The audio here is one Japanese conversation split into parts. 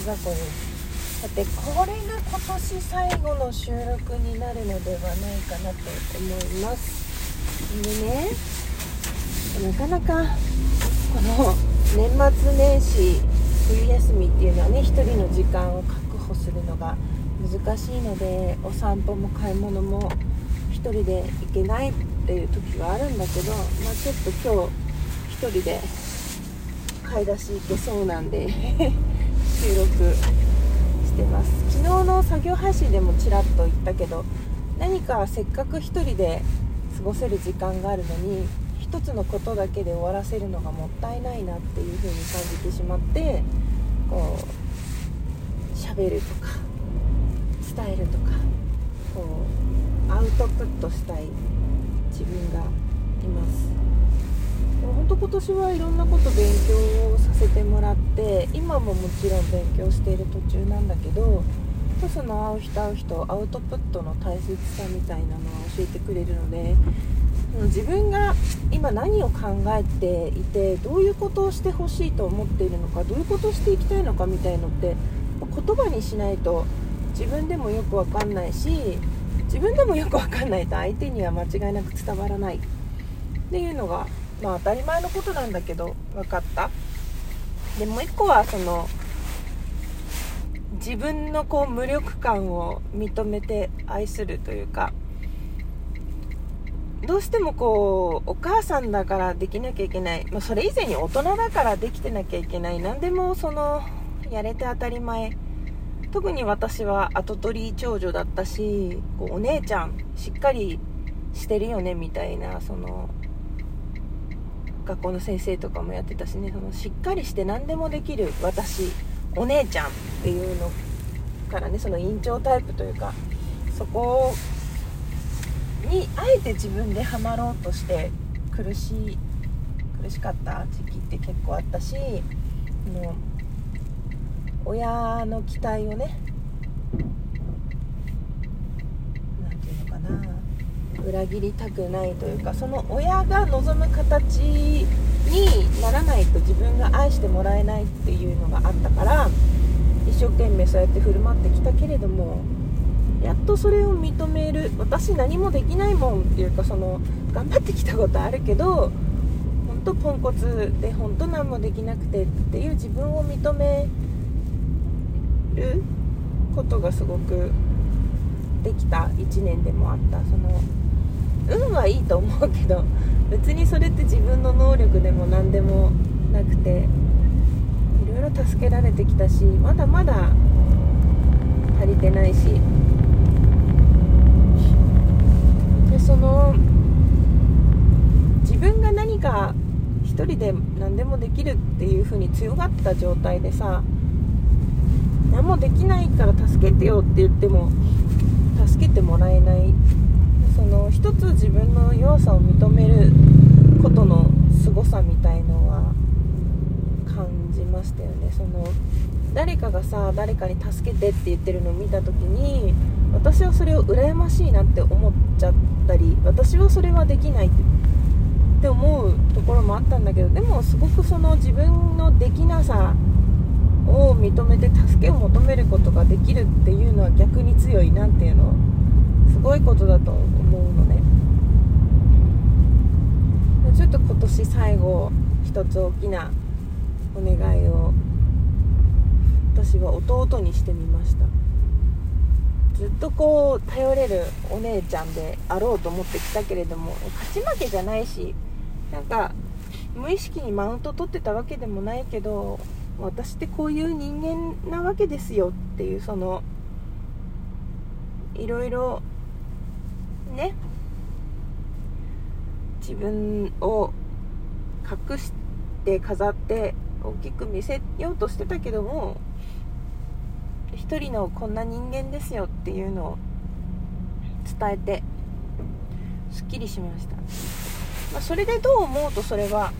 雑魚ですさてこれが今年最後の収録になるのではないかなと思いますでねなかなかこの年末年始冬休みっていうのはね1人の時間を確保するのが難しいのでお散歩も買い物も1人で行けないっていう時はあるんだけど、まあ、ちょっと今日1人で買い出し行けそうなんで。収録してます。昨日の作業配信でもちらっと言ったけど何かせっかく1人で過ごせる時間があるのに1つのことだけで終わらせるのがもったいないなっていう風に感じてしまってこう喋るとか伝えるとかこうアウトプットしたい自分がいます。本当今年はいろんなこと勉強をさせてもらって今ももちろん勉強している途中なんだけどその会う人会う人アウトプットの大切さみたいなのは教えてくれるので自分が今何を考えていてどういうことをしてほしいと思っているのかどういうことをしていきたいのかみたいのって言葉にしないと自分でもよく分かんないし自分でもよく分かんないと相手には間違いなく伝わらないっていうのが、まあ、当たり前のことなんだけど分かった？でもう一個はその自分のこう無力感を認めて愛するというかどうしてもこうお母さんだからできなきゃいけない、まあ、それ以前に大人だからできてなきゃいけない。何でもそのやれて当たり前。特に私は跡取り長女だったしこうお姉ちゃんしっかりしてるよねみたいなその学校の先生とかもやってたしねそのしっかりして何でもできる私お姉ちゃんっていうのからねその院長タイプというかそこにあえて自分でハマろうとして苦しい苦しかった時期って結構あったしもう親の期待をね何て言うのかな裏切りたくないというかその親が望む形にならないと自分が愛してもらえないっていうのがあったから一生懸命そうやって振る舞ってきたけれどもやっとそれを認める私何もできないもんっていうかその頑張ってきたことあるけど本当ポンコツで本当何もできなくてっていう自分を認めることがすごくできた1年でもあった。その運はいいと思うけど別にそれって自分の能力でも何でもなくていろいろ助けられてきたしまだまだ足りてないし。でその自分が何か一人で何でもできるっていう風に強がった状態でさ何もできないから助けてよって言っても助けてもらえないその一つ自分の弱さを認めることの凄さみたいのは感じましたよね。その誰かがさ誰かに助けてって言ってるのを見た時に私はそれを羨ましいなって思っちゃったり私はそれはできないって思うところもあったんだけどでもすごくその自分のできなさを認めて助けを求めることができるっていうのは逆に強いなっていうのすごいことだと思うのねちょっと今年最後一つ大きなお願いを私は弟にしてみました。ずっとこう頼れるお姉ちゃんであろうと思ってきたけれども勝ち負けじゃないしなんか無意識にマウント取ってたわけでもないけど私ってこういう人間なわけですよっていうそのいろいろね自分を隠して飾って大きく見せようとしてたけども一人のこんな人間ですよっていうのを伝えてすっきりしました、まあ、それでどう思うとそれは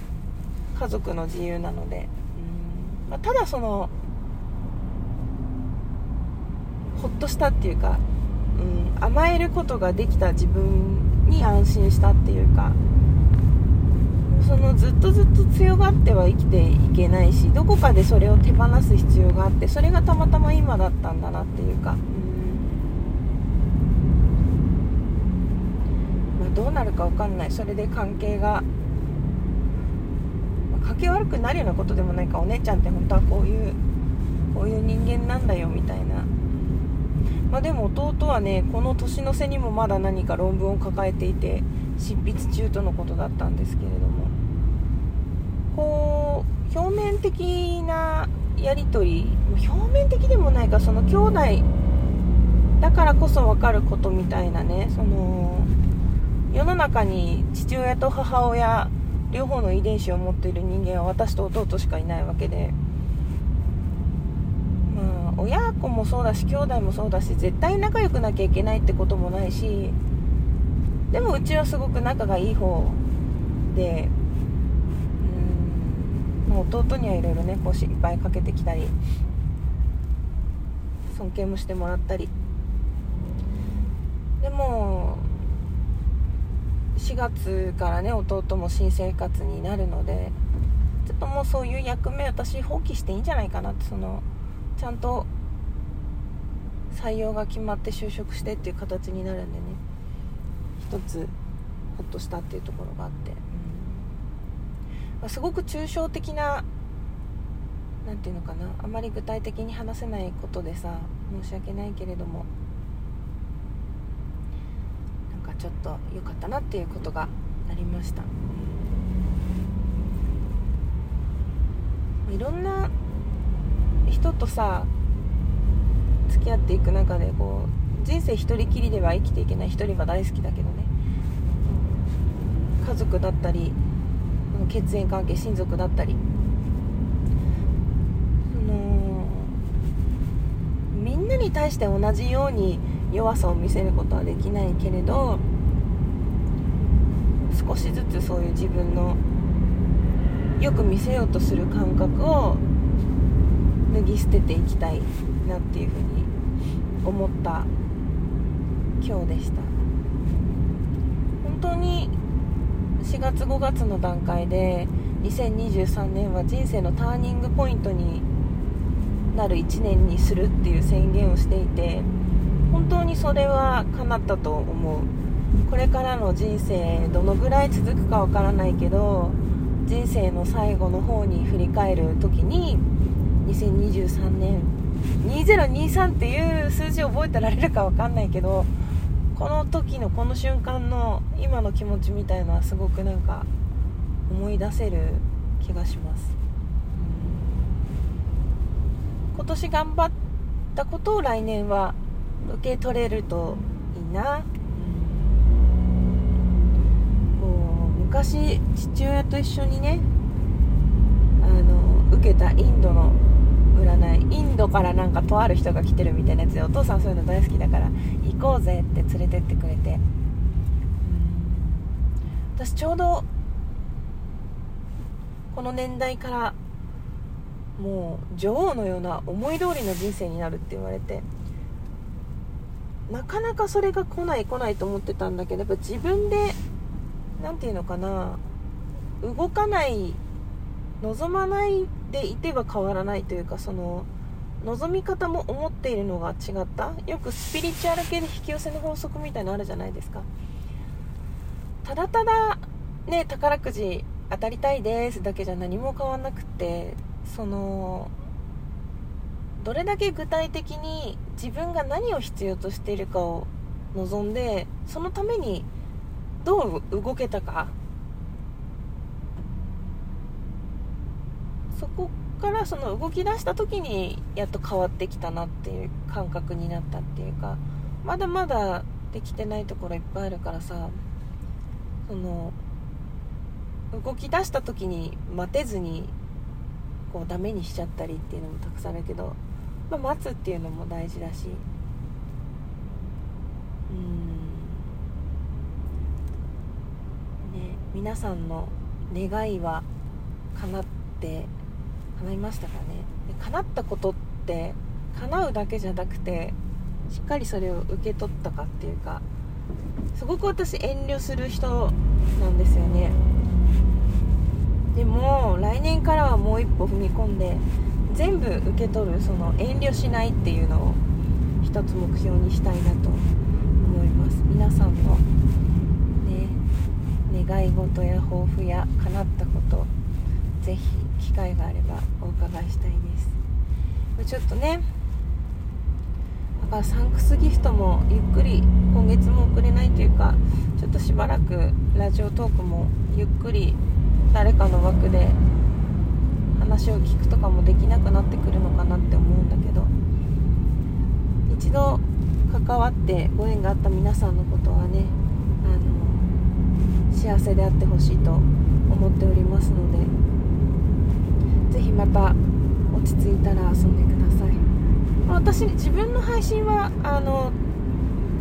家族の自由なのでうんまあ、ただそのほっとしたっていうか、うん、甘えることができた自分に安心したっていうかそのずっとずっと強がっては生きていけないしどこかでそれを手放す必要があってそれがたまたま今だったんだなっていうか、まあ、どうなるか分かんない。それで関係が、まあ、関係悪くなるようなことでもないか。お姉ちゃんって本当はこういうこういう人間なんだよみたいな。まあ、でも弟はねこの年の瀬にもまだ何か論文を抱えていて執筆中とのことだったんですけれどもこう表面的なやり取り表面的でもないかその兄弟だからこそ分かることみたいなねその世の中に父親と母親両方の遺伝子を持っている人間は私と弟しかいないわけで。親子もそうだし兄弟もそうだし絶対仲良くなきゃいけないってこともないしでもうちはすごく仲がいい方でうん、弟にはいろいろねこういっぱいかけてきたり尊敬もしてもらったり。でも4月からね弟も新生活になるのでちょっともうそういう役目私放棄していいんじゃないかなってそのちゃんと採用が決まって就職してっていう形になるんでね。一つほっとしたっていうところがあって、うん。ま、すごく抽象的な何て言うのかな。あまり具体的に話せないことでさ申し訳ないけれども。なんかちょっと良かったなっていうことがありました、うん、いろんな人とさ付き合っていく中でこう人生一人きりでは生きていけない一人は大好きだけどね。家族だったり血縁関係親族だったり。そのみんなに対して同じように弱さを見せることはできないけれど少しずつそういう自分のよく見せようとする感覚を脱ぎ捨てていきたいなっていうふうに思った今日でした。本当に4月5月の段階で2023年は人生のターニングポイントになる1年にするっていう宣言をしていて本当にそれは叶ったと思う。これからの人生どのぐらい続くかわからないけど人生の最後の方に振り返る時に2023年2023っていう数字を覚えてられるか分かんないけどこの時のこの瞬間の今の気持ちみたいのはすごくなんか思い出せる気がします、今年頑張ったことを来年は受け取れるといいな、昔父親と一緒にねあの受けたインドのドからなんかとある人が来てるみたいなやつでお父さんそういうの大好きだから行こうぜって連れてってくれて私ちょうどこの年代からもう女王のような思い通りの人生になるって言われてなかなかそれが来ない来ないと思ってたんだけどやっぱ自分で何て言うのかな動かない望まないでいては変わらないというかその望み方も思っているのが違った？よくスピリチュアル系で引き寄せの法則みたいなのあるじゃないですか。ただただね宝くじ当たりたいですだけじゃ何も変わんなくってそのどれだけ具体的に自分が何を必要としているかを望んでそのためにどう動けたか。そこからその動き出した時にやっと変わってきたなっていう感覚になったっていうかまだまだできてないところいっぱいあるからさその動き出した時に待てずにこうダメにしちゃったりっていうのもたくさんあるけど、まあ、待つっていうのも大事だし。うん。ね皆さんの願いは叶って叶いましたかね。で叶ったことって叶うだけじゃなくてしっかりそれを受け取ったかっていうかすごく私遠慮する人なんですよね。でも来年からはもう一歩踏み込んで全部受け取るその遠慮しないっていうのを一つ目標にしたいなと思います。皆さんのね願い事や抱負や叶ったことぜひ機会があればお伺いしたいです。ちょっとねだからサンクスギフトもゆっくり今月も送れないというかちょっとしばらくラジオトークもゆっくり誰かの枠で話を聞くとかもできなくなってくるのかなって思うんだけど一度関わってご縁があった皆さんのことはねあの幸せであってほしいと思っておりますので是非また落ち着いたら遊んでください。私自分の配信はあの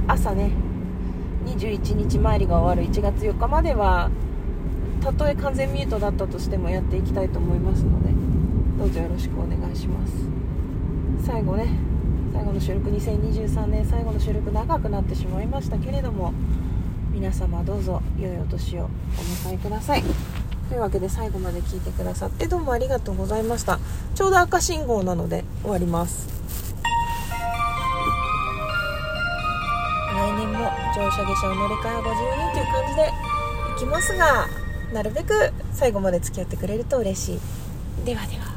朝ね21日参りが終わる1月4日まではたとえ完全ミュートだったとしてもやっていきたいと思いますのでどうぞよろしくお願いします。最後ね最後の収録2023年最後の収録長くなってしまいましたけれども皆様どうぞ良いお年をお迎えください。というわけで最後まで聞いてくださってどうもありがとうございました。ちょうど赤信号なので終わります。来年も乗車下車を乗り換えはご自由にという感じでいきますがなるべく最後まで付き合ってくれると嬉しい。ではでは。